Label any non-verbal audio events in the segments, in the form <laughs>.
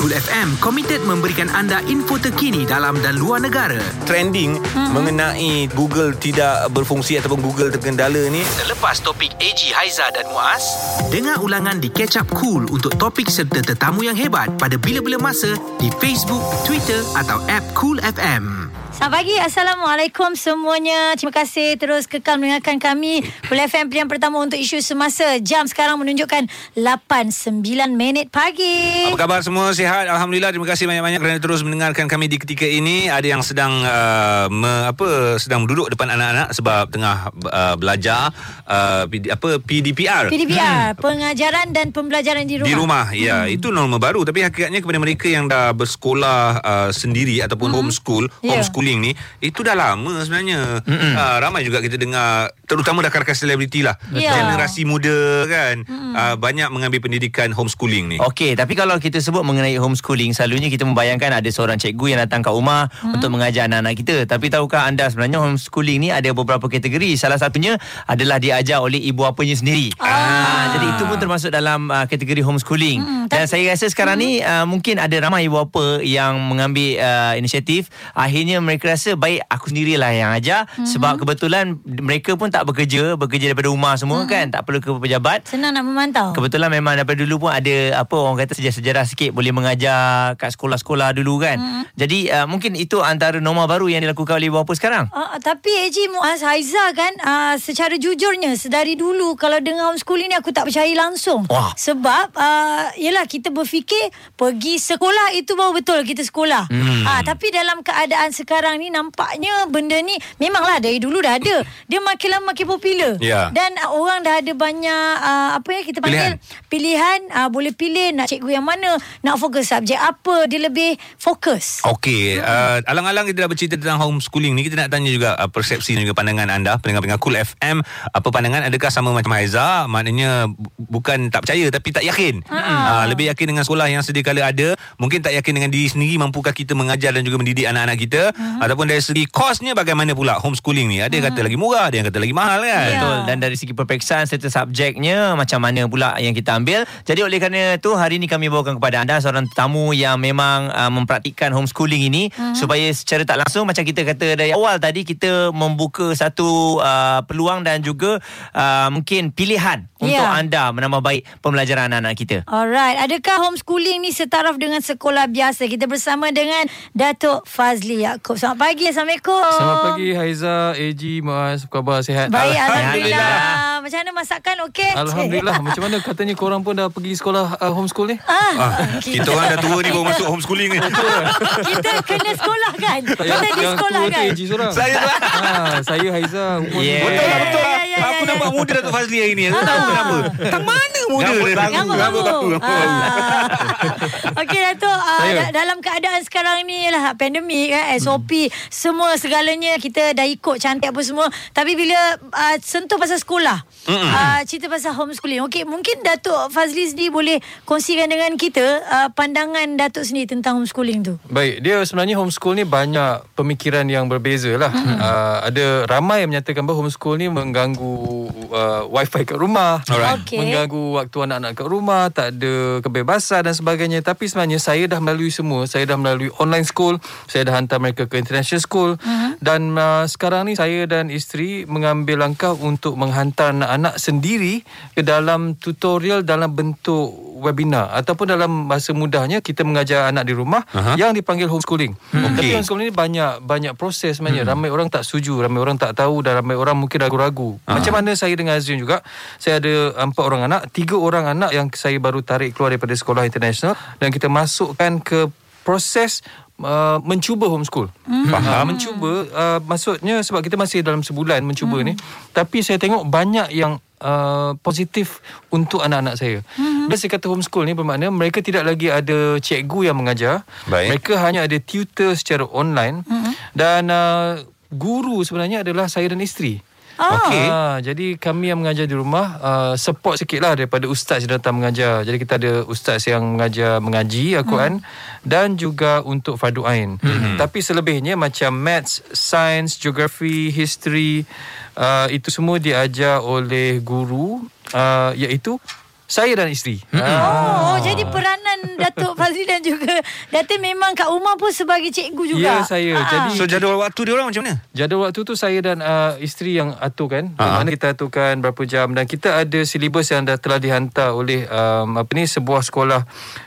Cool FM komited memberikan anda info terkini dalam dan luar negara. trending hmm. mengenai Google tidak berfungsi ataupun Google terkendala ni Selepas topik AG Haiza dan Muaz, dengar ulangan di Catch Up Cool untuk topik serta tetamu yang hebat pada bila-bila masa di Facebook, Twitter atau app Cool FM. Selamat pagi. Assalamualaikum semuanya. Terima kasih terus kekal mendengarkan kami. Cool FM pilihan pertama untuk isu semasa. Jam sekarang menunjukkan 8.9 minit pagi. Apa khabar semua? Sihat? Alhamdulillah. Terima kasih banyak-banyak kerana terus mendengarkan kami di ketika ini. Ada yang sedang uh, me, apa sedang duduk depan anak-anak sebab tengah uh, belajar uh, PD, apa PDPR. PDPR, pengajaran dan pembelajaran di rumah. Di rumah, ya. Hmm. Itu norma baru. Tapi hakikatnya kepada mereka yang dah bersekolah uh, sendiri ataupun hmm. homeschool, Ya. homeschooling ni, itu dah lama sebenarnya. Uh, ramai juga kita dengar, terutama rakan-rakan selebriti lah. Ya. Generasi muda kan, uh, banyak mengambil pendidikan homeschooling ni. Okey, tapi kalau kita sebut mengenai homeschooling, selalunya kita membayangkan ada seorang cikgu yang datang kat rumah hmm. untuk mengajar anak-anak kita. Tapi tahukah anda sebenarnya homeschooling ni ada beberapa kategori. Salah satunya adalah diajar oleh ibu apanya sendiri. Ah. jadi itu pun termasuk dalam uh, kategori homeschooling. Hmm, Dan saya rasa sekarang ni uh, mungkin ada ramai ibu apa yang mengambil uh, inisiatif. Akhirnya mereka rasa baik aku sendirilah yang ajar hmm. sebab kebetulan mereka pun tak bekerja, bekerja daripada rumah semua hmm. kan, tak perlu ke pejabat. Senang nak memantau. Kebetulan memang daripada dulu pun ada apa orang kata sejarah-sejarah sikit boleh mengajar kat sekolah-sekolah dulu kan. Hmm. Jadi uh, mungkin itu antara norma baru yang dilakukan oleh ibu bapa sekarang. Uh, tapi Eji Muaz Haiza kan uh, secara jujurnya sedari dulu kalau dengar homeschooling ni aku tak percaya langsung. Wah. Sebab uh, yelah kita berfikir pergi sekolah itu baru betul kita sekolah. Hmm. Uh, tapi dalam keadaan sekarang ni nampaknya benda ni memanglah dari dulu dah ada. Dia makin lama makin popular. Ya. Dan uh, orang dah ada banyak uh, apa ya kita panggil pilihan, uh, boleh pilih nak cikgu yang mana, nak fokus subjek apa, dia lebih fokus. Okey, uh, alang-alang kita dah bercerita tentang homeschooling ni, kita nak tanya juga uh, persepsi dan juga pandangan anda, pendengar-pendengar Cool FM, apa pandangan adakah sama macam Haiza? Maknanya bu- bukan tak percaya tapi tak yakin. Uh, lebih yakin dengan sekolah yang sedia kala ada, mungkin tak yakin dengan diri sendiri mampukah kita mengajar dan juga mendidik anak-anak kita ataupun dari segi kosnya bagaimana pula homeschooling ni? Ada yang kata lagi murah, ada yang kata lagi mahal kan? Ya. Betul dan dari segi peperiksaan serta subjeknya macam mana pula yang kita ambil. Jadi oleh kerana itu hari ini kami bawakan kepada anda seorang tetamu yang memang uh, mempraktikkan homeschooling ini uh-huh. supaya secara tak langsung macam kita kata dari awal tadi kita membuka satu uh, peluang dan juga uh, mungkin pilihan Ya. untuk anda menambah baik pembelajaran anak-anak kita. Alright, adakah homeschooling ni setaraf dengan sekolah biasa? Kita bersama dengan Datuk Fazli Yaakob. Selamat pagi, Assalamualaikum. Selamat pagi Haiza, AG, Muaz, apa khabar? Sihat? Baik, Alhamdulillah. Alhamdulillah. Macam mana masakan okey? Alhamdulillah. <laughs> Macam mana katanya korang pun dah pergi sekolah uh, homeschool ni? Ah, Ah, kita orang dah tua ni baru masuk homeschooling ni. kita kena sekolah kan? yang, Kita di yang sekolah tua tu kan? AG seorang. Saya tu. ha, saya Haiza. umur Yeah. Betul lah, betul lah. Ya, ya, ya, Aku ya, nampak ya. muda Datuk Fazli hari ni. Aku tahu kenapa. Tang mana muda Rambut dia? baru. Rambut Rambut baru. Ah. Okey Datuk, Saya. da- dalam keadaan sekarang ni lah pandemik kan, SOP, semua segalanya kita dah ikut cantik apa semua. Tapi bila uh, sentuh pasal sekolah, uh, cerita pasal homeschooling. Okey, mungkin Datuk Fazli sendiri boleh kongsikan dengan kita uh, pandangan Datuk sendiri tentang homeschooling tu. Baik, dia sebenarnya homeschool ni banyak pemikiran yang berbeza lah. Hmm. Uh, ada ramai yang menyatakan bahawa homeschool ni mengganggu uh, wifi kat rumah. Alright. Okey. Mengganggu waktu anak-anak kat rumah, tak ada kebebasan dan sebagainya. Tapi sebenarnya saya dah melalui semua. Saya dah melalui online school, saya dah hantar mereka ke international school. Hmm. Dan uh, sekarang ni saya dan isteri mengambil langkah untuk menghantar anak-anak sendiri ke dalam tutorial dalam bentuk webinar ataupun dalam bahasa mudahnya kita mengajar anak di rumah Aha. yang dipanggil homeschooling. Hmm. Tapi homeschooling ni banyak banyak proses sebenarnya. Hmm. Ramai orang tak setuju, ramai orang tak tahu dan ramai orang mungkin ragu-ragu. Aha. Macam mana saya dengan Azrin juga, saya ada empat orang anak, tiga orang anak yang saya baru tarik keluar daripada sekolah international dan kita masukkan ke proses Uh, mencuba homeschool. Hmm. Faham. Uh, mencuba uh, maksudnya sebab kita masih dalam sebulan mencuba ni. Tapi saya tengok banyak yang uh, positif untuk anak-anak saya. Hmm. Bila saya kata homeschool ni bermakna mereka tidak lagi ada cikgu yang mengajar. Baik. Mereka hanya ada tutor secara online hmm. dan uh, guru sebenarnya adalah saya dan isteri. Ah. Okey. Ah, jadi kami yang mengajar di rumah uh, support sikit lah daripada ustaz yang datang mengajar. Jadi kita ada ustaz yang mengajar mengaji Al-Quran hmm. dan juga untuk fardu ain. Hmm. Tapi selebihnya macam maths, science, geografi, history uh, itu semua diajar oleh guru uh, iaitu saya dan isteri. Ah. Oh, jadi peranan Datuk Fazli dan juga Datin memang kat rumah pun sebagai cikgu juga. Ya, saya. Ah. Jadi- So jadual waktu dia orang macam mana? Jadual waktu tu saya dan uh, isteri yang aturkan. Ha. Mana kita aturkan berapa jam dan kita ada silibus yang dah telah dihantar oleh um, apa ni sebuah sekolah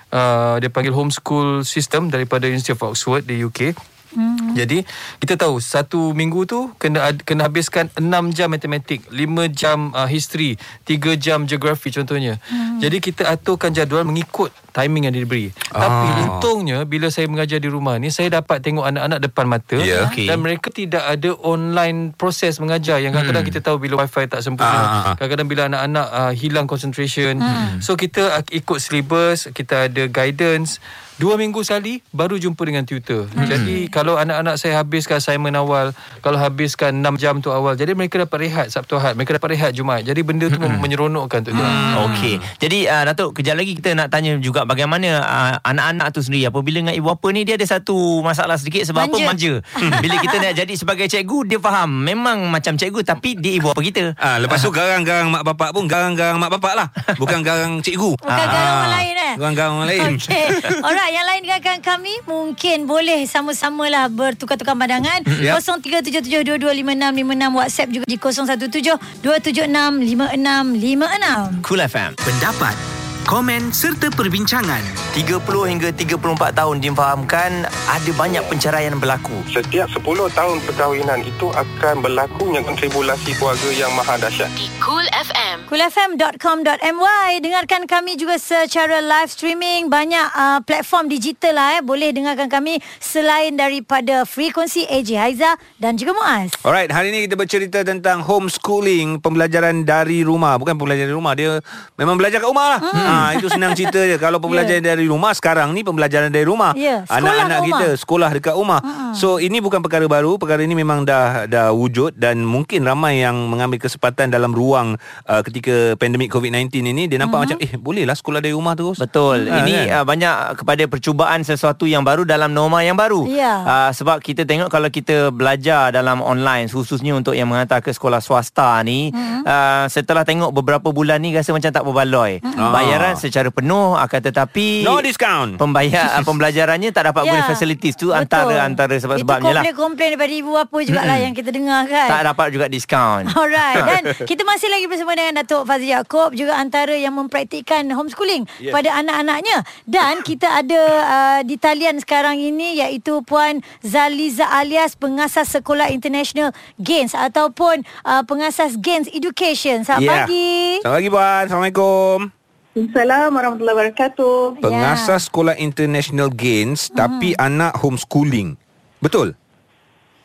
uh, dia panggil homeschool system daripada University of Oxford di UK. Hmm. Jadi kita tahu satu minggu tu kena kena habiskan 6 jam matematik, 5 jam uh, history, 3 jam geografi contohnya. Hmm. Jadi kita aturkan jadual mengikut timing yang diberi. Ah. Tapi untungnya bila saya mengajar di rumah ni saya dapat tengok anak-anak depan mata Ya. Okey. dan mereka tidak ada online proses mengajar yang kadang-kadang kita tahu bila wifi tak Ah, ah, sempurna kadang-kadang bila anak-anak uh, hilang concentration so kita uh, ikut syllabus kita ada guidance Dua minggu sekali baru jumpa dengan tutor. Hmm. Jadi kalau anak-anak saya habiskan assignment awal, kalau habiskan 6 jam tu awal, jadi mereka dapat rehat Sabtu Ahad, mereka dapat rehat Jumaat. Jadi benda tu hmm. menyeronokkan untuk dia. Okey. Jadi uh, Datuk kejap lagi kita nak tanya juga bagaimana uh, anak-anak tu sendiri apabila dengan ibu bapa ni dia ada satu masalah sedikit sebab Manja. apa manja. <laughs> Bila kita nak jadi sebagai cikgu dia faham memang macam cikgu tapi dia ibu bapa kita. Ah, lepas tu garang-garang mak bapak pun garang-garang mak bapak lah. Bukan garang cikgu. Bukan garang orang lain eh? Garang-garang orang lain. Okey. <laughs> Alright, yang lain dengarkan kami mungkin boleh sama-samalah bertukar-tukar pandangan. Yep. 0377225656 WhatsApp juga di 0172765656. Cool FM. Pendapat, komen serta perbincangan 30 hingga 34 tahun difahamkan ada banyak penceraian berlaku. Setiap 10 tahun perkahwinan itu akan berlakunya kontribulasi keluarga yang maha dahsyat. di Cool FM. coolfm.com.my Dengarkan kami juga secara live streaming Banyak uh, platform digital lah eh Boleh dengarkan kami Selain daripada frekuensi AJ Haiza Dan juga Muaz Alright, hari ini kita bercerita tentang homeschooling, pembelajaran dari rumah. Bukan pembelajaran dari rumah, dia memang belajar kat rumah lah. Hmm. Ha, itu senang cerita je. Kalau pembelajaran yeah. dari rumah, sekarang ni pembelajaran dari rumah. Sekolah Anak-anak kita sekolah dekat rumah. Hmm. So, ini bukan perkara baru. Perkara ini memang dah dah wujud dan mungkin ramai yang mengambil kesempatan dalam ruang uh, ketika pandemik COVID-19 ini. Dia nampak macam, eh bolehlah sekolah dari rumah terus. Betul. Ha, Ini kan? uh, banyak kepada percubaan sesuatu yang baru dalam norma yang baru. Ya. Uh, sebab kita tengok kalau kita belajar dalam online khususnya untuk yang menghantar ke sekolah swasta ni mm-hmm. uh, setelah tengok beberapa bulan ni rasa macam tak berbaloi. Mm-hmm. Bayaran secara penuh akan tetapi No discount. pembayar uh, pembelajarannya tak dapat <laughs> Ya. guna facilities tu Betul. antara antara sebab-sebabnya Itu lah. komplain-komplain daripada ibu apa jugalah Yang kita dengar kan Tak dapat juga diskaun. <laughs> Alright <laughs> Dan kita masih lagi bersama dengan Datuk Fazli Yaakob Juga antara yang mempraktikkan homeschooling yes. Pada anak-anaknya Dan kita ada uh, di talian sekarang ini Iaitu Puan Zaliza alias Pengasas Sekolah International Gains Ataupun uh, Pengasas Gains Education Selamat Ya. pagi Selamat pagi, Puan. Assalamualaikum. Assalamualaikum warahmatullahi wabarakatuh. Pengasas Sekolah International Gains Hmm. tapi anak homeschooling. Betul?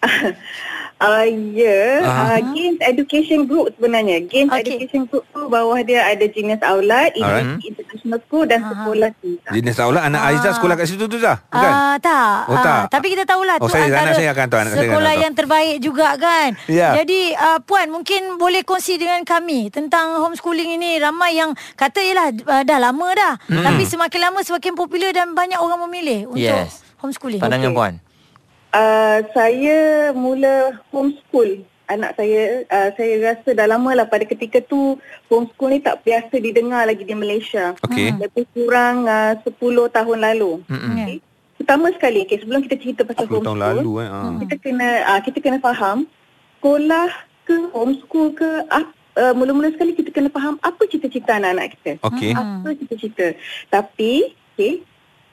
<laughs> Uh, ya, Ah. uh, Gains Education Group sebenarnya. Gains Okey. Education Group tu bawah dia ada Jenis Aulat, Alright. Institusi International School dan Aha. Sekolah Cinta. Jenis Aula anak Aizah sekolah kat situ tu dah? Bukan? Ah tak. Oh, tak. Ah, tapi kita tahulah Oh, tu saya- antara anak saya akan tahu, anak saya akan sekolah tahu. yang terbaik juga kan. Ya. Jadi uh, puan mungkin boleh kongsi dengan kami tentang homeschooling ini ramai yang kata ialah uh, dah lama dah. Hmm. Tapi semakin lama semakin popular dan banyak orang memilih untuk Yes. homeschooling. Pandangan Okey. puan. Uh, saya mula homeschool anak saya. Uh, saya rasa dah lama lah pada ketika tu homeschool ni tak biasa didengar lagi di Malaysia. Okey. Lebih kurang uh, 10 tahun lalu. Ya. Okay. Pertama sekali, okay, sebelum kita cerita pasal 10 tahun homeschool, lalu eh. ah. kita kena uh, kita kena faham sekolah ke homeschool ke ap- uh, mula-mula sekali kita kena faham apa cita-cita anak-anak kita. Okey. Apa cita-cita. Tapi okey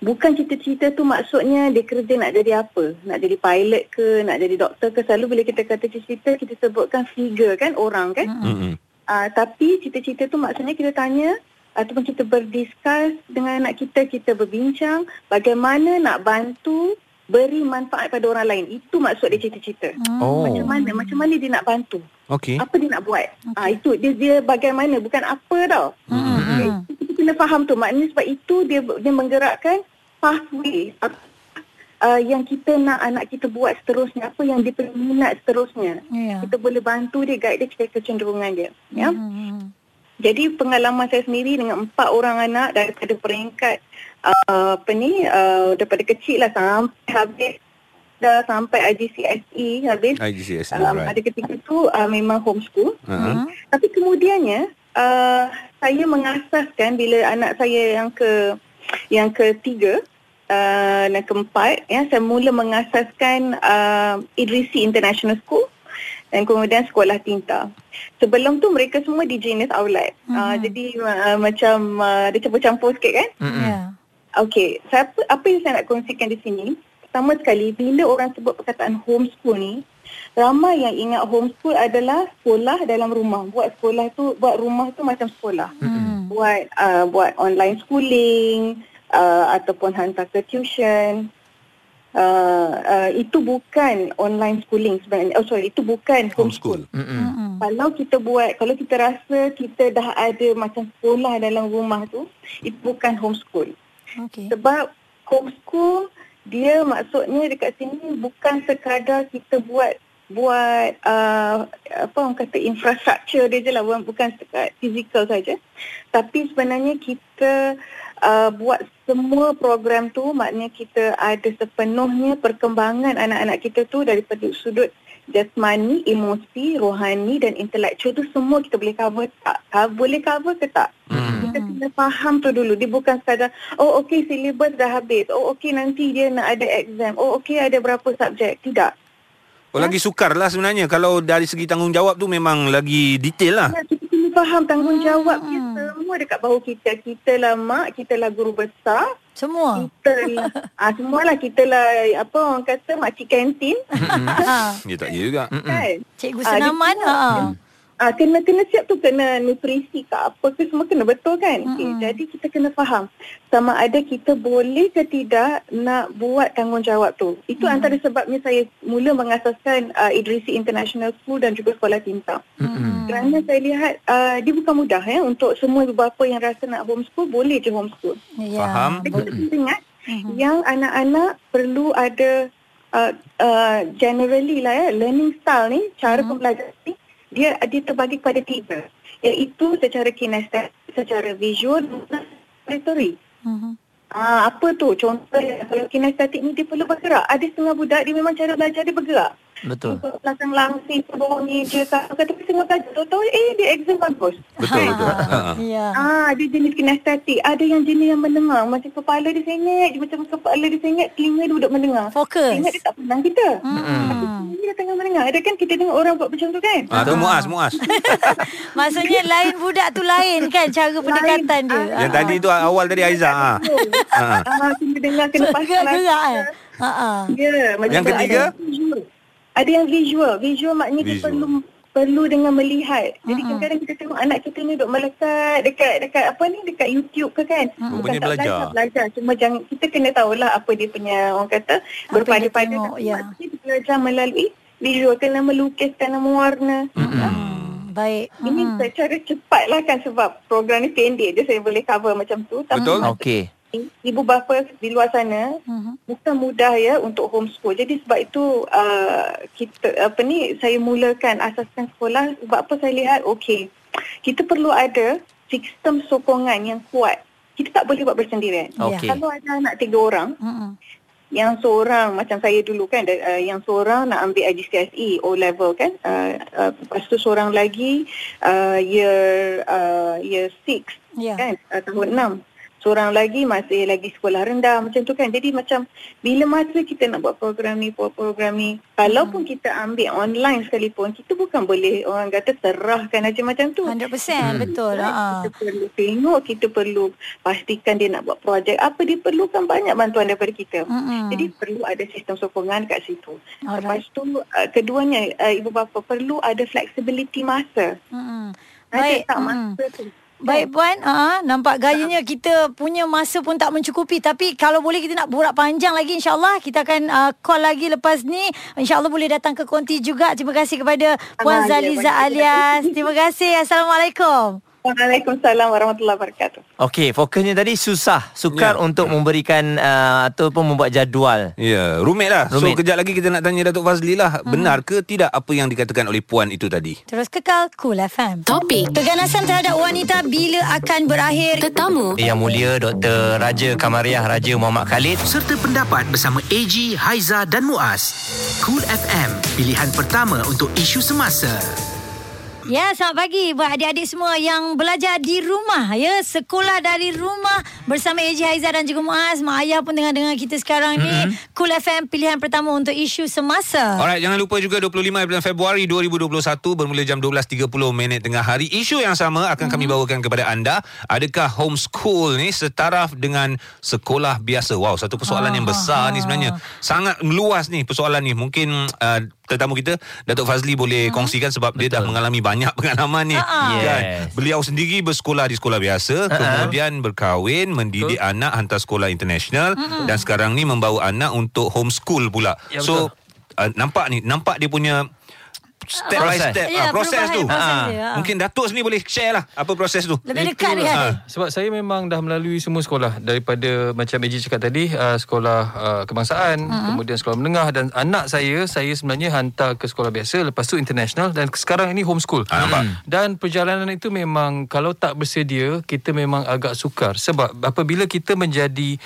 bukan cita-cita tu maksudnya dia kerja nak jadi apa? Nak jadi pilot ke, nak jadi doktor ke? Selalu bila kita kata cita-cita kita sebutkan figure kan orang kan? Mm-mm. Uh, tapi cita-cita tu maksudnya kita tanya ataupun kita berdiskus dengan anak kita, kita berbincang bagaimana nak bantu beri manfaat pada orang lain. Itu maksud dia cita-cita. Oh. Macam mana? Macam mana dia nak bantu? Okey. Apa dia nak buat? Okay. Ah itu dia dia bagaimana bukan apa tau. Hmm. Okay. Kita kena faham tu. Maknanya sebab itu dia dia menggerakkan pathway uh, yang kita nak anak kita buat seterusnya, apa yang dia minat seterusnya. Ya. Kita boleh bantu dia, guide dia kepada kecenderungan dia. Ya. Hmm. Jadi pengalaman saya sendiri dengan empat orang anak daripada peringkat uh, apa ni uh, daripada kecil lah sampai habis dah sampai IGCSE habis. IGCS. Um, right. Ada ketika tu uh, memang homeschool. Uh-huh. Tapi kemudiannya uh, saya mengasaskan bila anak saya yang ke yang ketiga uh, dan keempat ya saya mula mengasaskan uh, Idrisi International School dan kemudian sekolah tinta. Sebelum tu mereka semua di Genius Outlet. Mm-hmm. Uh, jadi uh, macam uh, dia campur-campur sikit kan? Mm-hmm. Ya. Okey, saya apa, apa yang saya nak kongsikan di sini? Pertama sekali, bila orang sebut perkataan homeschool ni, ramai yang ingat homeschool adalah sekolah dalam rumah. Buat sekolah tu, buat rumah tu macam sekolah. Mm-hmm. Buat uh, buat online schooling uh, ataupun hantar ke tuition uh, uh, itu bukan online schooling sebenarnya. Oh sorry, itu bukan homeschool. Homeschool. Mm-hmm. Kalau kita buat, kalau kita rasa kita dah ada macam sekolah dalam rumah tu, itu bukan homeschool. Okey. Sebab homeschool dia maksudnya dekat sini bukan sekadar kita buat buat uh, apa orang kata infrastruktur dia je lah bukan sekat fizikal saja tapi sebenarnya kita uh, buat semua program tu maknanya kita ada sepenuhnya perkembangan anak-anak kita tu daripada sudut jasmani, emosi, rohani dan intelektual tu semua kita boleh cover tak? Uh, boleh cover ke tak? Hmm. Kita kena faham tu dulu. Dia bukan sekadar, oh okey syllabus dah habis. Oh okey nanti dia nak ada exam. Oh okey ada berapa subjek. Tidak. Oh, lagi sukar lah sebenarnya. Kalau dari segi tanggungjawab tu memang lagi detail lah. Ya, kita kena faham tanggungjawab hmm. kita semua dekat bahu kita. Kita lah mak, kita lah guru besar. Semua. Kita lah, <laughs> ah, semualah kita lah apa orang kata makcik kantin. <laughs> ha. Ya tak ya juga. kan? Cikgu Ah, senaman. Ha. Ah, kena kena siap tu kena nutrisi ke apa ke semua kena betul kan. Mm-hmm. Okay, jadi kita kena faham sama ada kita boleh ke tidak nak buat tanggungjawab tu. Itu mm-hmm. antara sebabnya saya mula mengasaskan uh, Idrisi International School dan juga sekolah tinta. Mm-hmm. Kerana saya lihat uh, dia bukan mudah ya untuk semua ibu bapa yang rasa nak homeschool boleh je homeschool. Ya. Faham. Jadi kita ingat yang anak-anak perlu ada uh, uh, generally lah ya learning style ni cara pembelajaran ni dia dia terbagi kepada tiga iaitu secara kinestetik, secara visual dan auditory. Mhm. Ah apa tu contoh kalau kinestetik ni dia perlu bergerak. Ada setengah budak dia memang cara belajar dia bergerak. Betul. Belakang langsing ke bawah meja kata tapi setengah belajar tahu-tahu eh dia exam bagus. Betul betul. Ha. Ya. Ah, dia jenis kinestetik. Ada yang jenis yang mendengar. Macam kepala dia sengit. Macam kepala dia sengit, telinga dia duduk mendengar. Fokus. Telinga dia tak pandang kita. Hmm. Tapi dia tengah mendengar. Ada kan kita dengar orang buat macam tu kan? Ah tu muas muas. <laughs> Maksudnya lain budak tu lain kan cara pendekatan dia. Yang tadi tu awal tadi Aiza ha. Ha. Ah, kena dengar, kena pasal. Gerak-gerak kan. Ha ah. Ya, macam Yang tu. ketiga? Ada yang visual. Ada yang visual. Visual maknanya Visual. perlu perlu dengan melihat. Jadi kadang-kadang kita tengok anak kita ni duk melekat dekat dekat apa ni dekat YouTube ke kan. Rupanya tak belajar. belajar. Cuma jangan kita kena tahulah apa dia punya orang kata berpada-pada ya. dia belajar melalui visual kena melukiskan nama warna. Hmm, Baik. Ini Hmm. secara cepat lah kan sebab program ni pendek je saya boleh cover macam tu. Betul. Okey. Ibu bapa di luar sana Mhm. bukan mudah ya untuk homeschool. Jadi sebab itu uh, kita apa ni saya mulakan asaskan sekolah sebab apa saya lihat okey. Kita perlu ada sistem sokongan yang kuat. Kita tak boleh buat bersendirian. Okey. Kalau ada anak tiga orang, Mm-mm. yang seorang macam saya dulu kan uh, yang seorang nak ambil IGCSE O level kan uh, uh, lepas tu seorang lagi uh, year uh, year 6 Ya. kan uh, tahun 6 seorang lagi masih lagi sekolah rendah macam tu kan jadi macam bila masa kita nak buat program ni buat program ni kalaupun Hmm. kita ambil online sekalipun kita bukan boleh orang kata serahkan aja macam tu 100% betul. Ha. ah. kita perlu tengok, kita perlu pastikan dia nak buat projek apa dia perlukan banyak bantuan daripada kita. Mm-mm. Jadi perlu ada sistem sokongan kat situ. Alright. Lepas tu uh, keduanya uh, ibu bapa perlu ada flexibility masa. Ada Baik. tak masa tu? Baik puan, ha, nampak gayanya kita punya masa pun tak mencukupi tapi kalau boleh kita nak borak panjang lagi insyaallah kita akan uh, call lagi lepas ni insyaallah boleh datang ke konti juga. Terima kasih kepada puan Zaliza alias. Terima kasih. Assalamualaikum. Waalaikumsalam warahmatullahi wabarakatuh. Okey, fokusnya tadi susah, sukar Ya. untuk memberikan uh, ataupun membuat jadual. Ya, rumit lah. Rumit. So kejap lagi kita nak tanya Datuk Fazli lah. Benar ke tidak apa yang dikatakan oleh puan itu tadi? Terus kekal Cool FM. Topik Keganasan terhadap wanita bila akan berakhir? Tetamu Yang mulia Dr. Raja Kamariah Raja Muhammad Khalid. Serta pendapat bersama AG, Haiza dan Muaz. Cool FM, pilihan pertama untuk isu semasa. Ya, selamat pagi buat adik-adik semua yang belajar di rumah. Ya, sekolah dari rumah bersama Eji Haiza dan juga Muaz. Mak Ayah pun dengar-dengar kita sekarang ni. Mm-hmm. Cool FM pilihan pertama untuk isu semasa. Alright, jangan lupa juga 25 bulan Februari 2021 bermula jam 12.30 minit tengah hari. Isu yang sama akan kami bawakan kepada anda. Adakah homeschool ni setaraf dengan sekolah biasa? Wow, satu persoalan yang besar ni sebenarnya. Sangat meluas ni persoalan ni. Mungkin uh, tetamu kita Datuk Fazli boleh kongsikan sebab dia dah mengalami banyak <laughs> pengalaman ni. Kan? Yes. Beliau sendiri bersekolah di sekolah biasa, kemudian berkahwin, mendidik anak hantar sekolah international dan sekarang ni membawa anak untuk homeschool pula. Ya, so uh, nampak ni, nampak dia punya step by Proses. step Ya, ah, proses tu. proses Ah, dia, ah. Mungkin Datuk sendiri boleh share lah apa proses tu. Lebih dekat kan? Ha. Sebab saya memang dah melalui semua sekolah daripada macam Eji cakap tadi uh, sekolah uh, kebangsaan, uh-huh. kemudian sekolah menengah dan anak saya saya sebenarnya hantar ke sekolah biasa lepas tu international dan sekarang ini homeschool. Ah, nampak? Dan perjalanan itu memang kalau tak bersedia kita memang agak sukar sebab apabila kita menjadi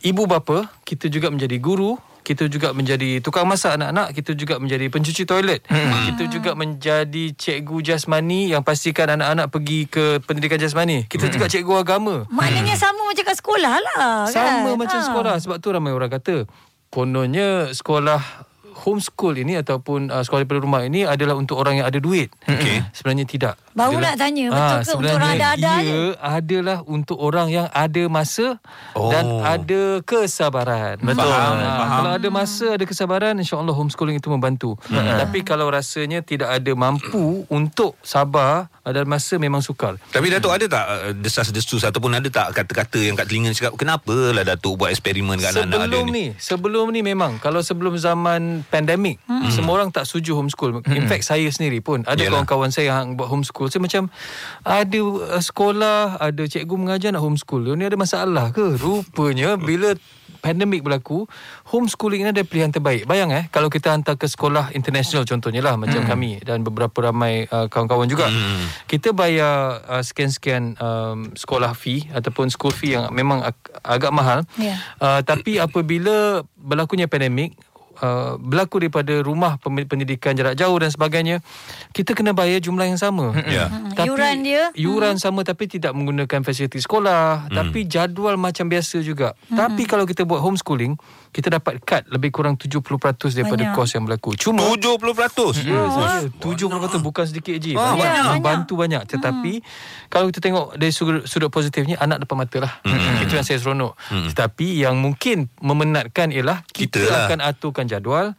ibu bapa, kita juga menjadi guru kita juga menjadi tukang masak anak-anak Kita juga menjadi pencuci toilet hmm. Kita juga menjadi cikgu jasmani Yang pastikan anak-anak pergi ke pendidikan jasmani Kita juga cikgu agama Maknanya sama macam kat sekolah lah kan? Sama macam Ha. sekolah Sebab tu ramai orang kata Kononnya sekolah homeschool ini Ataupun uh, sekolah daripada rumah ini Adalah untuk orang yang ada duit Okey. <laughs> Sebenarnya tidak Baru Adalah- nak tanya, betul Ah, ke untuk sebenarnya orang ada-ada Ia adalah untuk orang yang ada masa Oh. Dan ada kesabaran Betul. Faham? Faham. Ah, Kalau ada masa Ada kesabaran InsyaAllah homeschooling itu membantu Tapi kalau rasanya Tidak ada mampu Untuk sabar Dan masa memang sukar. Tapi Datuk ada tak uh, desas-desus ataupun ada tak kata-kata yang kat telinga cakap kenapa lah Datuk buat eksperimen kat anak-anak dia Sebelum ni? Sebelum ni memang Kalau sebelum zaman pandemik hmm. Semua orang tak setuju homeschool. In fact saya sendiri pun Ada Yalah. kawan-kawan saya yang buat homeschool. Saya macam Ada uh, sekolah Ada cikgu mengajar nak homeschool. Ni ada masalah ke? Rupanya Bila pandemik berlaku Homeschooling ni ada pilihan terbaik. Bayang eh Kalau kita hantar ke sekolah international Contohnya lah Macam kami Dan beberapa ramai uh, kawan-kawan juga. Kita bayar uh, sekian-sekian um, Sekolah fee Ataupun school fee Yang memang ag- agak mahal. Ya. Uh, tapi apabila berlakunya pandemik Uh, berlaku daripada rumah pendidikan jarak jauh dan sebagainya kita kena bayar jumlah yang sama. Ya. tapi Yuran dia? yuran sama tapi tidak menggunakan fasiliti sekolah. Tapi jadual macam biasa juga. Tapi kalau kita buat homeschooling kita dapat cut lebih kurang 70% daripada Banyak. kos yang berlaku cuma 70%. Ya, saya 70% bukan sedikit je. Oh, banyak. banyak. Membantu banyak. Tetapi kalau kita tengok dari sudut, sudut positifnya anak depan mata lah. Itu yang saya seronok. Tetapi yang mungkin memenatkan ialah kita, Kita lah. akan aturkan jadual.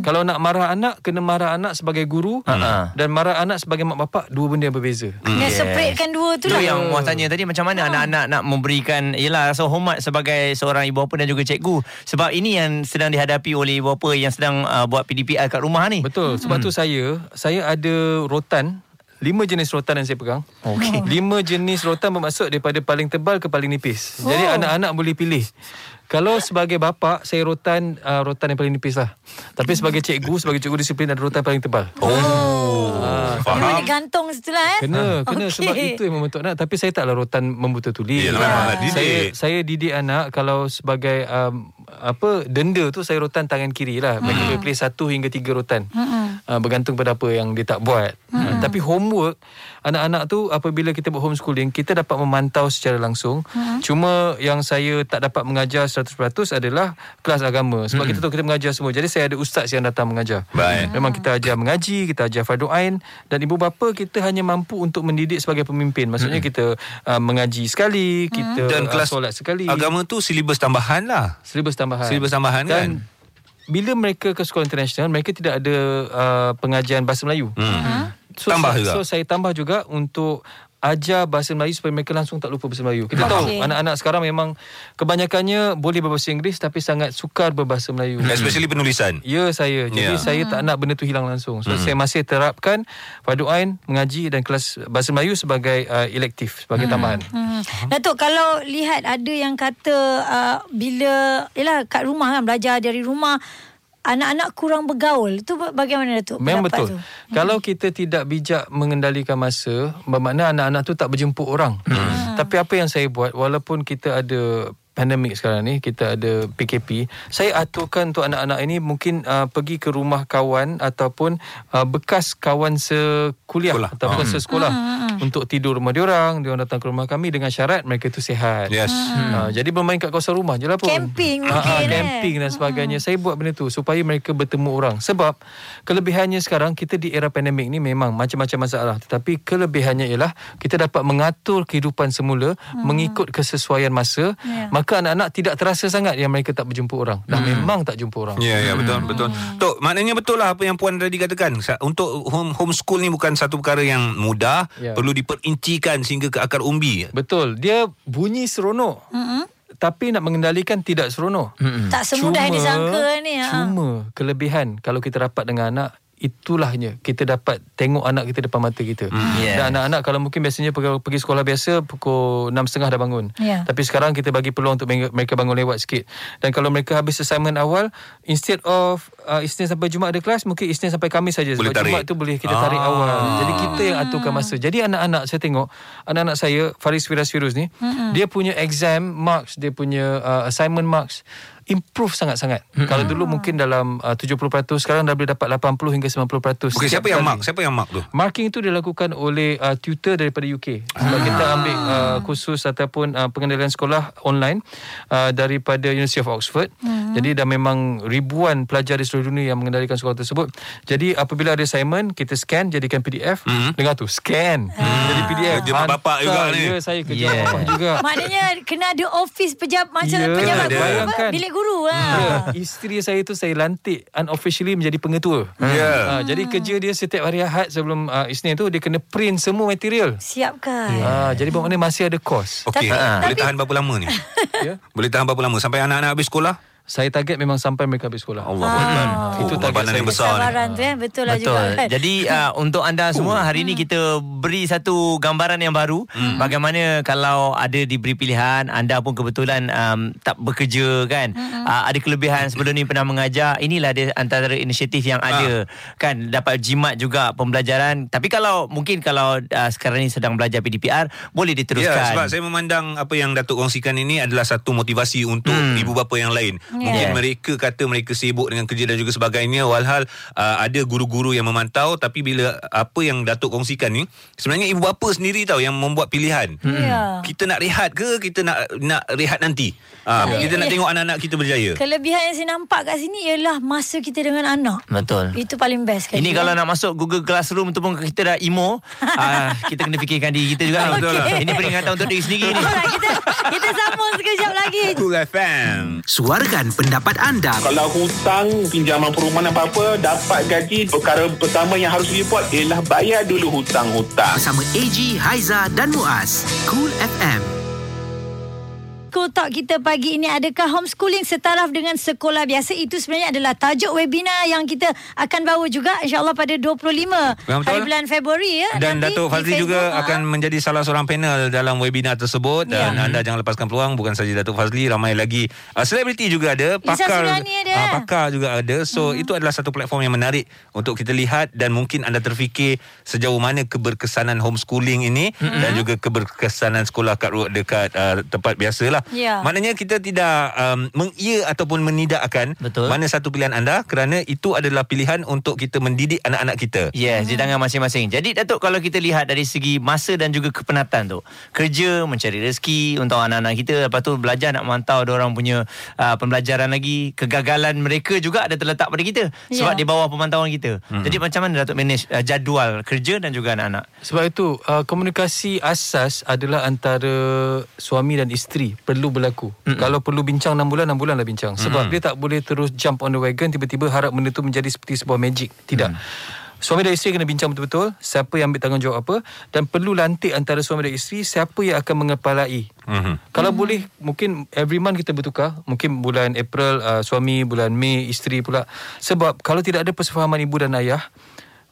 Kalau nak marah anak kena marah anak sebagai guru Ha-ha. dan marah anak sebagai mak bapak dua benda yang berbeza. Dia Yes. separatekan dua tu lah yang Muaz tanya tadi macam mana anak-anak nak memberikan ialah rasa hormat sebagai seorang ibu bapa dan juga cikgu. Sebab ini yang sedang dihadapi oleh ibu bapa yang sedang uh, buat PDPR kat rumah ni. Betul. Sebab tu saya saya ada rotan Lima jenis rotan yang saya pegang Okey. Lima jenis rotan bermaksud Daripada paling tebal ke paling nipis Jadi Oh. anak-anak boleh pilih Kalau sebagai bapa Saya rotan uh, Rotan yang paling nipis lah. Tapi sebagai cikgu Sebagai cikgu disiplin Ada rotan paling tebal. Oh, Dia faham. boleh gantung situ lah eh? Kena Kena. Okey. sebab itu yang membentuk anak. Tapi saya taklah rotan Membuta tuli. Yelah, memanglah didik. saya, saya didik anak Kalau sebagai um, Apa Denda tu Saya rotan tangan kiri lah. Mereka boleh pilih satu hingga tiga rotan uh, Bergantung pada apa Yang dia tak buat uh, Tapi homework Anak-anak tu Apabila kita buat homeschooling Kita dapat memantau secara langsung Cuma Yang saya tak dapat mengajar 100% adalah Kelas agama Sebab kita tahu kita mengajar semua Jadi saya ada ustaz yang datang mengajar Baik. Memang kita ajar mengaji, kita ajar fardu ain dan ibu bapa kita hanya mampu untuk mendidik sebagai pemimpin. Maksudnya kita uh, mengaji sekali, kita Dan uh, kelas solat sekali. Agama tu silibus tambahan lah. Silibus tambahan. Silibus tambahan kan? Bila mereka ke sekolah international, mereka tidak ada uh, pengajian bahasa Melayu. Hmm. So, Tambah so, juga? So saya tambah juga untuk ajar bahasa Melayu supaya mereka langsung tak lupa bahasa Melayu. Kita Okey. tahu anak-anak sekarang memang kebanyakannya boleh berbahasa Inggeris tapi sangat sukar berbahasa Melayu. Especially penulisan. Ya saya Jadi Ya. saya tak nak benda tu hilang langsung So saya masih terapkan Fardu Ain Mengaji dan kelas Bahasa Melayu Sebagai uh, elektif Sebagai tambahan Hmm. Datuk kalau lihat ada yang kata uh, bila yalah kat rumah kan belajar dari rumah anak-anak kurang bergaul. Itu bagaimana Datuk? Memang betul Tu? Kalau kita tidak bijak Mengendalikan masa Bermakna anak-anak tu tak berjemput orang Hmm. Tapi apa yang saya buat Walaupun kita ada pandemik sekarang ni kita ada PKP saya aturkan untuk anak-anak ini mungkin uh, pergi ke rumah kawan ataupun uh, bekas kawan sekuliah Sekolah. ataupun Ah. sesekolah untuk tidur rumah diorang diorang datang ke rumah kami dengan syarat mereka tu sihat Yes. Ha, jadi bermain kat kawasan rumah je lah pun. Camping Ha, ha, mungkin, eh? Camping dan sebagainya. Saya buat benda tu supaya mereka bertemu orang. Sebab kelebihannya sekarang kita di era pandemik ni memang macam-macam masalah. Tetapi kelebihannya ialah kita dapat mengatur kehidupan semula mengikut kesesuaian masa. Ya. Maka anak-anak tidak terasa sangat yang mereka tak berjumpa orang. Dah memang tak jumpa orang. Ya, ya betul, betul. Tok, maknanya betul lah apa yang puan tadi katakan. Untuk home homeschool ni bukan satu perkara yang mudah, Ya. perlu diperincikan sehingga ke akar umbi. Betul. Dia bunyi seronok. Tapi nak mengendalikan tidak seronok. Tak semudah yang disangka ni. ha. Cuma kelebihan kalau kita rapat dengan anak itulahnya kita dapat tengok anak kita depan mata kita. Yeah. Dan anak-anak kalau mungkin biasanya pergi, pergi sekolah biasa pukul 6.30 dah bangun. Ya. Tapi sekarang kita bagi peluang untuk mereka- bangun lewat sikit. Dan kalau mereka habis assignment awal instead of uh, Isnin sampai Jumaat ada kelas mungkin Isnin sampai Khamis saja Boleh sebab tarik. Jumaat tu boleh kita tarik Ah. awal. Jadi kita yang aturkan masa. Jadi anak-anak saya tengok anak-anak saya Faris Firas Firuz ni dia punya exam marks, dia punya uh, assignment marks improve sangat-sangat. Kalau dulu mungkin dalam uh, 70% sekarang dah boleh dapat 80 hingga 90%. Okey, siapa yang kali. mark? Siapa yang mark tu? Marking itu dilakukan oleh uh, tutor daripada UK. Sebab kita ambil uh, khusus ataupun uh, pengendalian sekolah online uh, daripada University of Oxford. Jadi dah memang ribuan pelajar di seluruh dunia yang mengendalikan sekolah tersebut. Jadi apabila ada assignment, kita scan jadikan PDF. Dengar tu, scan. Jadi PDF. Kerja mak bapak juga ni. Ya, saya kerja Yeah. yeah. bapak juga. Maknanya kena ada office pejab macam Ya, pejabat bilik guru lah. Ya, isteri saya tu saya lantik unofficially menjadi pengetua. Ya. Ha, jadi kerja dia setiap hari Ahad sebelum uh, Isnin tu dia kena print semua material. Siapkan. Ha, jadi bermakna masih ada kos. Okey, Tapi- boleh tapi- tahan berapa lama ni? <laughs> Ya. Boleh tahan berapa lama sampai anak-anak habis sekolah? Saya target memang sampai mereka habis sekolah. Allah Akbar. Itu Oh, target pengorbanan saya. yang besar ni. Kesabaran tu eh betul lah Betul. juga kan. Jadi uh, <laughs> untuk anda semua hari ini kita beri satu gambaran yang baru Hmm. bagaimana kalau ada diberi pilihan anda pun kebetulan um, tak bekerja kan Hmm. uh, ada kelebihan sebelum ni pernah mengajar inilah dia antara inisiatif yang Ah. ada kan dapat jimat juga pembelajaran tapi kalau mungkin kalau uh, sekarang ni sedang belajar PDPR boleh Ya, diteruskan. sebab saya memandang apa yang Datuk kongsikan ini adalah satu motivasi untuk Hmm. ibu bapa yang lain. Mungkin Yeah. mereka kata mereka sibuk dengan kerja dan juga sebagainya walhal uh, ada guru-guru yang memantau tapi bila apa yang Datuk kongsikan ni sebenarnya ibu bapa sendiri tahu yang membuat pilihan. Ya. Kita nak rehat ke kita nak nak rehat nanti? Ah, Ya. kita nak tengok anak-anak kita berjaya. Kelebihan yang saya nampak kat sini ialah masa kita dengan anak. Betul. Itu paling best kan. Ini kalau nak masuk Google Classroom tu pun kita dah emo uh, <laughs> Kita kena fikirkan diri kita juga. Betul lah. Ini peringatan untuk diri sendiri ni Alright, kita kita sambung sekejap lagi. Cool FM. Suarakan pendapat anda Kalau hutang, pinjaman perumahan apa-apa, dapat gaji, perkara pertama yang harus report ialah bayar dulu hutang-hutang. bersama AG, Haiza dan Muaz. Cool FM. Talk kita pagi ini adakah homeschooling setaraf dengan sekolah biasa itu sebenarnya adalah tajuk webinar yang kita akan bawa juga insyaallah pada 25 Betul. hari bulan Februari ya Dan nanti Datuk Fazli Facebook, juga ha. akan menjadi salah seorang panel dalam webinar tersebut dan Ya. anda jangan lepaskan peluang bukan saja Datuk Fazli ramai lagi uh, selebriti juga ada pakar ada. ah, pakar juga ada so itu adalah satu platform yang menarik untuk kita lihat dan mungkin anda terfikir sejauh mana keberkesanan homeschooling ini dan juga keberkesanan sekolah kat dekat uh, tempat biasalah Ya. maknanya kita tidak um, mengia ataupun menidakkan Betul. mana satu pilihan anda kerana itu adalah pilihan untuk kita mendidik anak-anak kita Yes, di tangan masing-masing. Jadi Datuk kalau kita lihat dari segi masa dan juga kepenatan tu. Kerja, mencari rezeki untuk anak-anak kita. Lepas tu belajar nak mantau orang punya uh, pembelajaran lagi. Kegagalan mereka juga ada terletak pada kita. Sebab Ya. di bawah pemantauan kita. Jadi macam mana Datuk manage uh, jadual kerja dan juga anak-anak? Sebab itu uh, komunikasi asas adalah antara suami dan isteri perlu berlaku. Mm-mm. Kalau perlu bincang 6 bulan 6 bulan lah bincang. Sebab dia tak boleh terus jump on the wagon tiba-tiba harap benda tu menjadi seperti sebuah magic. Tidak. Suami dan isteri kena bincang betul-betul siapa yang ambil tanggungjawab apa dan perlu lantik antara suami dan isteri siapa yang akan mengepalai. Mhm. Kalau boleh mungkin every month kita bertukar, mungkin bulan April uh, suami, bulan Mei isteri pula. Sebab kalau tidak ada persefahaman ibu dan ayah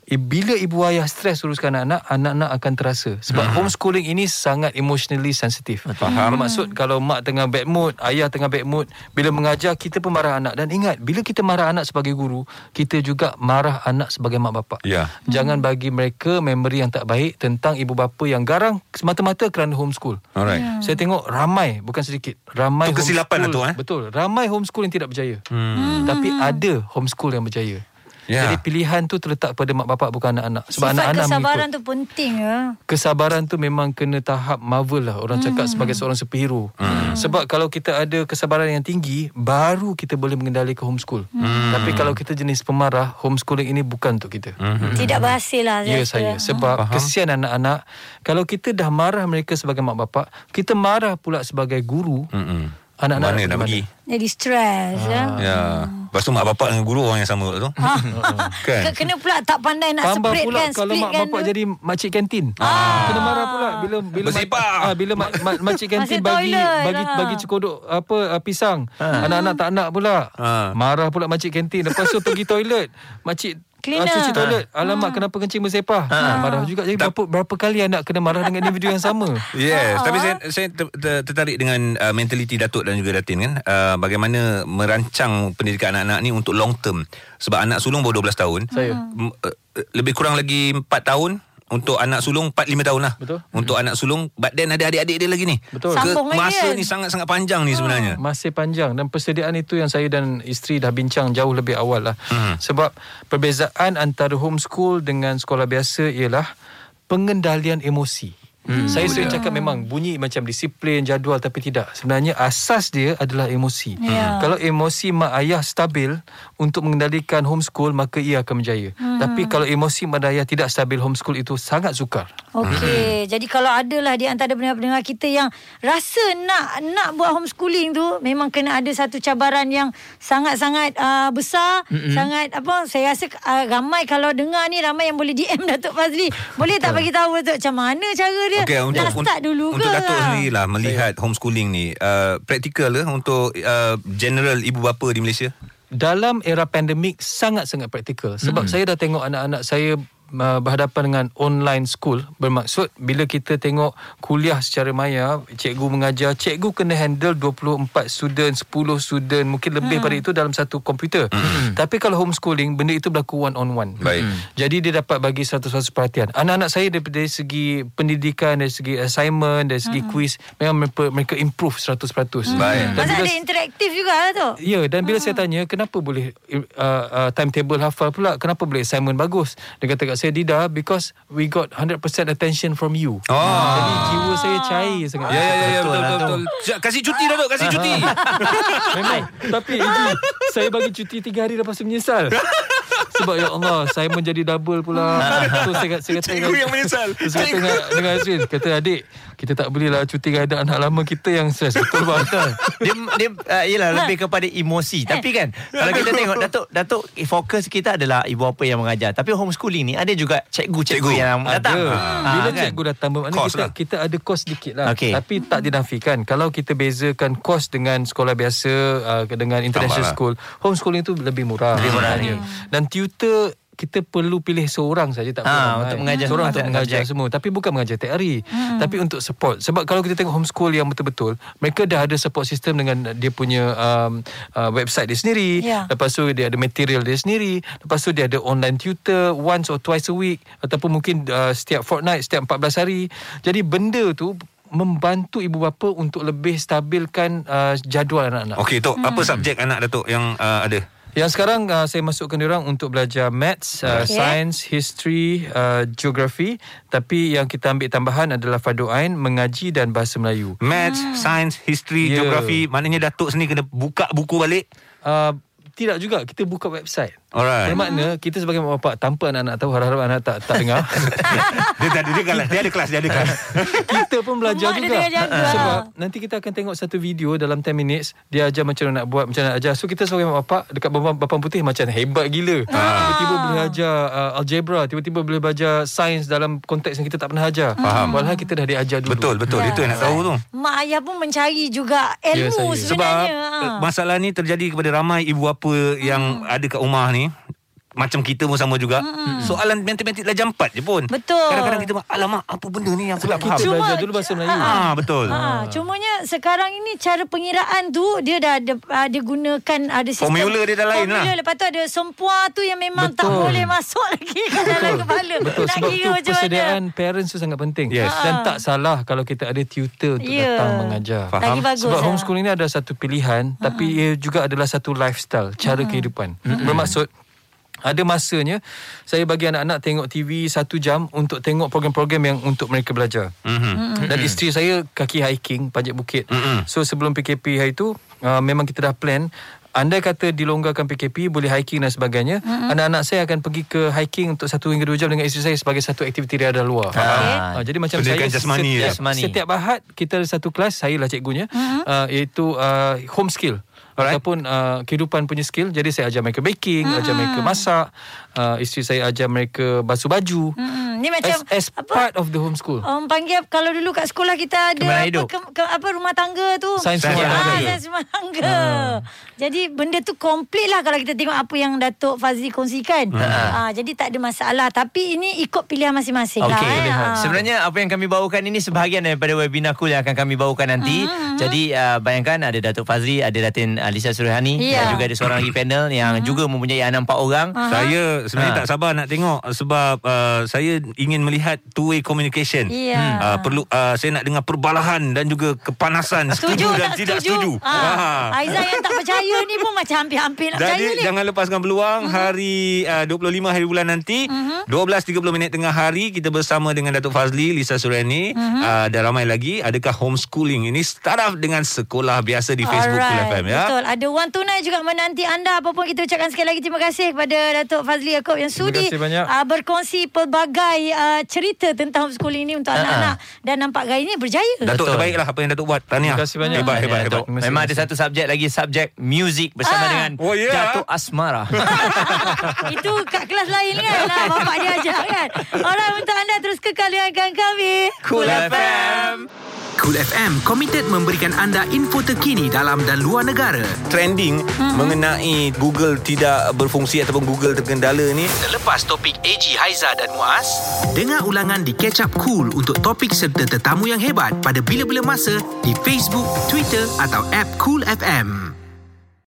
I- Bila ibu ayah stres uruskan anak-anak Anak-anak akan terasa. Sebab Hmm. homeschooling ini Sangat emotionally sensitif Faham. Bermaksud kalau mak tengah bad mood Ayah tengah bad mood Bila mengajar Kita pun marah anak. Dan ingat Bila kita marah anak sebagai guru Kita juga marah anak sebagai mak bapak. Ya. Jangan bagi mereka Memori yang tak baik Tentang ibu bapa yang garang Semata-mata kerana homeschool. Alright. Saya tengok ramai Bukan sedikit Ramai Itu kesilapan lah tu, eh? Betul Ramai homeschool yang tidak berjaya. Hmm. Tapi ada homeschool yang berjaya Ya. Jadi pilihan tu terletak pada mak bapak bukan anak-anak. Sebab Sifat anak-anak kesabaran mengikut. tu penting ya. Kesabaran tu memang kena tahap Marvel lah orang cakap sebagai seorang superhero. Sebab kalau kita ada kesabaran yang tinggi baru kita boleh mengendalikan homeschool. Tapi kalau kita jenis pemarah, homeschooling ini bukan untuk kita. Tidak berhasil lah. Ya saya Sebab Faham. kesian anak-anak Kalau kita dah marah mereka sebagai mak bapak Kita marah pula sebagai guru Mm-mm. Anak-anak Mana nak pergi? Jadi stres ya. Ya. Lepas tu mak bapak dengan guru orang yang sama tu. <laughs> kan? Ke- Kena pula tak pandai nak Tambah split pula kan kalau mak split kan bapak tu. jadi makcik kantin. Ah. Kena marah pula bila bila Bersepah. ah, bila mak, mak, makcik kantin bagi toilet bagi lah. bagi cekodok apa uh, pisang. Anak-anak tak nak pula. Ah. Marah pula makcik kantin. Lepas tu pergi toilet. Makcik Cleaner. Ah, cuci toilet. Alamak kenapa kencing bersepah? Ah. Marah juga. Jadi berapa berapa kali anak kena marah dengan individu yang sama? <laughs> Yes, tapi saya saya ter, ter, tertarik dengan uh, mentaliti Datuk dan juga Datin kan. Uh, bagaimana merancang pendidikan anak-anak ni untuk long term. Sebab anak sulung baru 12 tahun. Saya. M- uh, lebih kurang lagi 4 tahun untuk anak sulung 4 5 tahun lah. Betul. Untuk anak sulung but then ada adik-adik dia lagi ni. Betul. Ke, Sambung lagi masa kan? ni sangat-sangat panjang ni sebenarnya. Masih panjang dan persediaan itu yang saya dan isteri dah bincang jauh lebih awal lah. Hmm. Sebab perbezaan antara homeschool dengan sekolah biasa ialah pengendalian emosi. Hmm, saya sering cakap memang bunyi macam disiplin, jadual tapi tidak. Sebenarnya asas dia adalah emosi. Ya. Kalau emosi mak ayah stabil untuk mengendalikan homeschool maka ia akan berjaya. Hmm. Tapi kalau emosi ayah tidak stabil homeschool itu sangat sukar. Okey, jadi kalau adalah di antara pendengar-pendengar kita yang rasa nak nak buat homeschooling tu memang kena ada satu cabaran yang sangat-sangat uh, besar, mm-hmm. sangat apa saya rasa uh, ramai kalau dengar ni ramai yang boleh DM <laughs> Datuk Fazli. Boleh tak bagi tahu Datuk macam mana cara dia? Okey, untuk nak start untuk, dulu untuk ke? Datuk sendiri lah melihat homeschooling ni uh, praktikal ke untuk uh, general ibu bapa di Malaysia? Dalam era pandemik sangat-sangat praktikal sebab hmm. saya dah tengok anak-anak saya uh, berhadapan dengan online school bermaksud bila kita tengok kuliah secara maya cikgu mengajar cikgu kena handle 24 student 10 student mungkin lebih pada itu dalam satu komputer. Hmm. tapi kalau homeschooling benda itu berlaku one on one Baik. jadi dia dapat bagi 100% perhatian. Anak-anak saya dari, dari segi pendidikan dari segi assignment dari segi quiz memang mereka, mereka improve 100% Baik. Dan Masa bila ada interaktif juga lah tu. Ya dan bila saya tanya kenapa boleh uh, uh, timetable hafal pula? Kenapa boleh assignment bagus? Dia kata kat saya Dida because we got 100% attention from you Oh. jadi jiwa saya cair sangat Ya ya ya, ya betul betul, tu. betul. Sekejap, Kasih cuti Datuk, kasih cuti. <laughs> memang tapi Eji saya bagi cuti 3 hari lepas tu menyesal <laughs> sebab ya Allah saya menjadi double pula so saya, saya kata Cikgu yang menyesal. Saya kata dengan, dengan Azrin Kata adik Kita tak boleh lah Cuti ada anak lama kita yang stres Betul bang Betul. Dia dia uh, yalah lebih kepada emosi. Tapi kan kalau kita tengok Datuk Datuk eh, fokus kita adalah ibu bapa yang mengajar. Tapi homeschooling ni ada juga cikgu-cikgu Cikgu. yang datang. Ada. Ah, Bila kan? cikgu datang bermakna kita lah. kita ada kos sedikit lah. Okey. Tapi tak dinafikan kalau kita bezakan kos dengan sekolah biasa uh, dengan international Tambah lah. school, homeschooling tu lebih murah. Lebih murah, sebenarnya. Dan tutor kita perlu pilih seorang saja tak Ah, perlu untuk mengajar seorang untuk mengajar subjek. semua. Tapi bukan mengajar tiap hari tapi untuk support. Sebab kalau kita tengok homeschool yang betul-betul mereka dah ada support system dengan dia punya um, uh, website dia sendiri. Ya. lepas tu dia ada material dia sendiri. Lepas tu dia ada online tutor once or twice a week ataupun mungkin uh, setiap fortnight setiap 14 hari. Jadi benda tu membantu ibu bapa untuk lebih stabilkan uh, jadual anak-anak. Okey, Tok, apa subjek anak Datuk yang uh, ada? Yang sekarang uh, saya masukkan diorang untuk belajar maths, uh, Okey. science, history, uh, geografi. Tapi yang kita ambil tambahan adalah Fardu Ain, mengaji dan bahasa Melayu. Maths, science, history, Ya. geografi. Maknanya Datuk sendiri kena buka buku balik. Uh, tidak juga, kita buka website. Alright. Yang makna kita sebagai mak bapak tanpa anak-anak tahu harap-harap anak tak tak dengar. <laughs> dia, dia, dia, dia, dia ada kelas, dia ada kelas. <laughs> kita pun belajar Mak juga. Sebab nanti kita akan tengok satu video dalam 10 minutes dia ajar macam mana nak buat, macam mana nak ajar. So kita sebagai mak bapak dekat bapang, bapang putih macam hebat gila. Tiba-tiba boleh ajar uh, algebra, tiba-tiba boleh belajar sains dalam konteks yang kita tak pernah ajar. Faham. Walhal kita dah diajar dulu. betul, betul. Itu yang nak tahu tu. Mak ayah pun mencari juga Ya, ilmu saya. Sebab sebenarnya. uh, masalah ni terjadi kepada ramai ibu bapa yang ada kat rumah ni. Macam kita pun sama juga. Soalan matematik darjah 4 je pun. Betul. Kadang-kadang kita alamak apa benda ni yang aku tak faham. Kita Cuma- belajar dulu bahasa Melayu. Ah betul. Ha, cumanya sekarang ini cara pengiraan tu dia dah ada uh, dia gunakan ada sistem Formula dia dah lain lah. formula, Lepas tu ada sempua tu yang memang tak Betul. boleh masuk lagi ke dalam kepala. Betul Nak sebab kira tu macam persediaan mana. parents tu sangat penting. Yes. Dan tak salah kalau kita ada tutor untuk Ya. datang mengajar. Faham. Lagi bagus. Sebab lah. homeschooling ni ada satu pilihan tapi ia juga adalah satu lifestyle, cara kehidupan. Bermaksud ada masanya saya bagi anak-anak tengok TV satu jam untuk tengok program-program yang untuk mereka belajar. Mhm. Dan isteri saya kaki hiking panjat bukit. Mm-mm. So sebelum PKP hari tu uh, memang kita dah plan Andai kata dilonggarkan PKP Boleh hiking dan sebagainya mm-hmm. Anak-anak saya akan pergi ke hiking Untuk satu hingga dua jam Dengan isteri saya Sebagai satu aktiviti riadah luar Ah. uh, Jadi macam Pendidikan saya jasmani setiap. Jasmani. setiap Ahad Kita ada satu kelas Saya lah cikgunya Mm-hmm. uh, Iaitu uh, home skill Alright. Ataupun uh, kehidupan punya skill Jadi saya ajar mereka baking Mm-hmm. Ajar mereka masak uh, Isteri saya ajar mereka basuh baju Hmm, ni macam As, as part of the homeschool Orang panggil kalau dulu kat sekolah kita ada apa, ke, ke, apa rumah tangga tu. Sains rumah ah, tangga. Sains rumah tangga. Jadi benda tu komplit lah kalau kita tengok apa yang Datuk Fazli kongsikan. Ah, jadi tak ada masalah. Tapi ini ikut pilihan masing-masing Okey. lah. eh. Ah. Sebenarnya apa yang kami bawakan ini sebahagian daripada webinar cool yang akan kami bawakan nanti. Hmm, Jadi uh, bayangkan ada Datuk Fazli, ada Datin uh, Lisa Surihani Ya. dan juga ada seorang lagi panel yang juga mempunyai anak empat orang. Saya sebenarnya Ha. tak sabar nak tengok sebab uh, saya ingin melihat two way communication. Ya. Uh, perlu uh, saya nak dengar perbalahan dan juga kepanasan setuju, dan tak tidak setuju. Ah. Ha. Aizah yang tak percaya ni pun macam hampir-hampir nak Jadi percaya ni. jangan lepaskan peluang hari uh, 25 hari bulan nanti Mhm. 12.30 minit tengah hari kita bersama dengan Datuk Fazli, Lisa Sureni Mhm. uh, dan ramai lagi adakah homeschooling ini startup dengan sekolah biasa di Facebook Cool FM ya. Betul. Ada wang tunai juga menanti anda. Apa pun kita ucapkan sekali lagi terima kasih kepada Datuk Fazli Yaakob yang sudi uh, berkongsi pelbagai uh, cerita tentang homeschooling ini untuk anak-anak. Dan nampak gaya ini berjaya. Datuk Betul. terbaiklah apa yang Datuk buat. Tahniah. Terima kasih banyak. Hebat hebat Ya, hebat. Memang ada satu subjek lagi subjek music bersama Ah. dengan Oh, ya? Datuk Asmara. <laughs> Itu kat kelas lain kan lah <laughs> Bapak dia ajar kan Alright untuk anda terus kekal dengan kami Cool FM. Cool FM komited memberikan anda info terkini dalam dan luar negara. Trending Mhm. mengenai Google tidak berfungsi ataupun Google terkendala ni Selepas topik AG Haiza dan Muaz, dengar ulangan di Catch Up Cool untuk topik serta tetamu yang hebat pada bila-bila masa di Facebook, Twitter atau app Cool FM.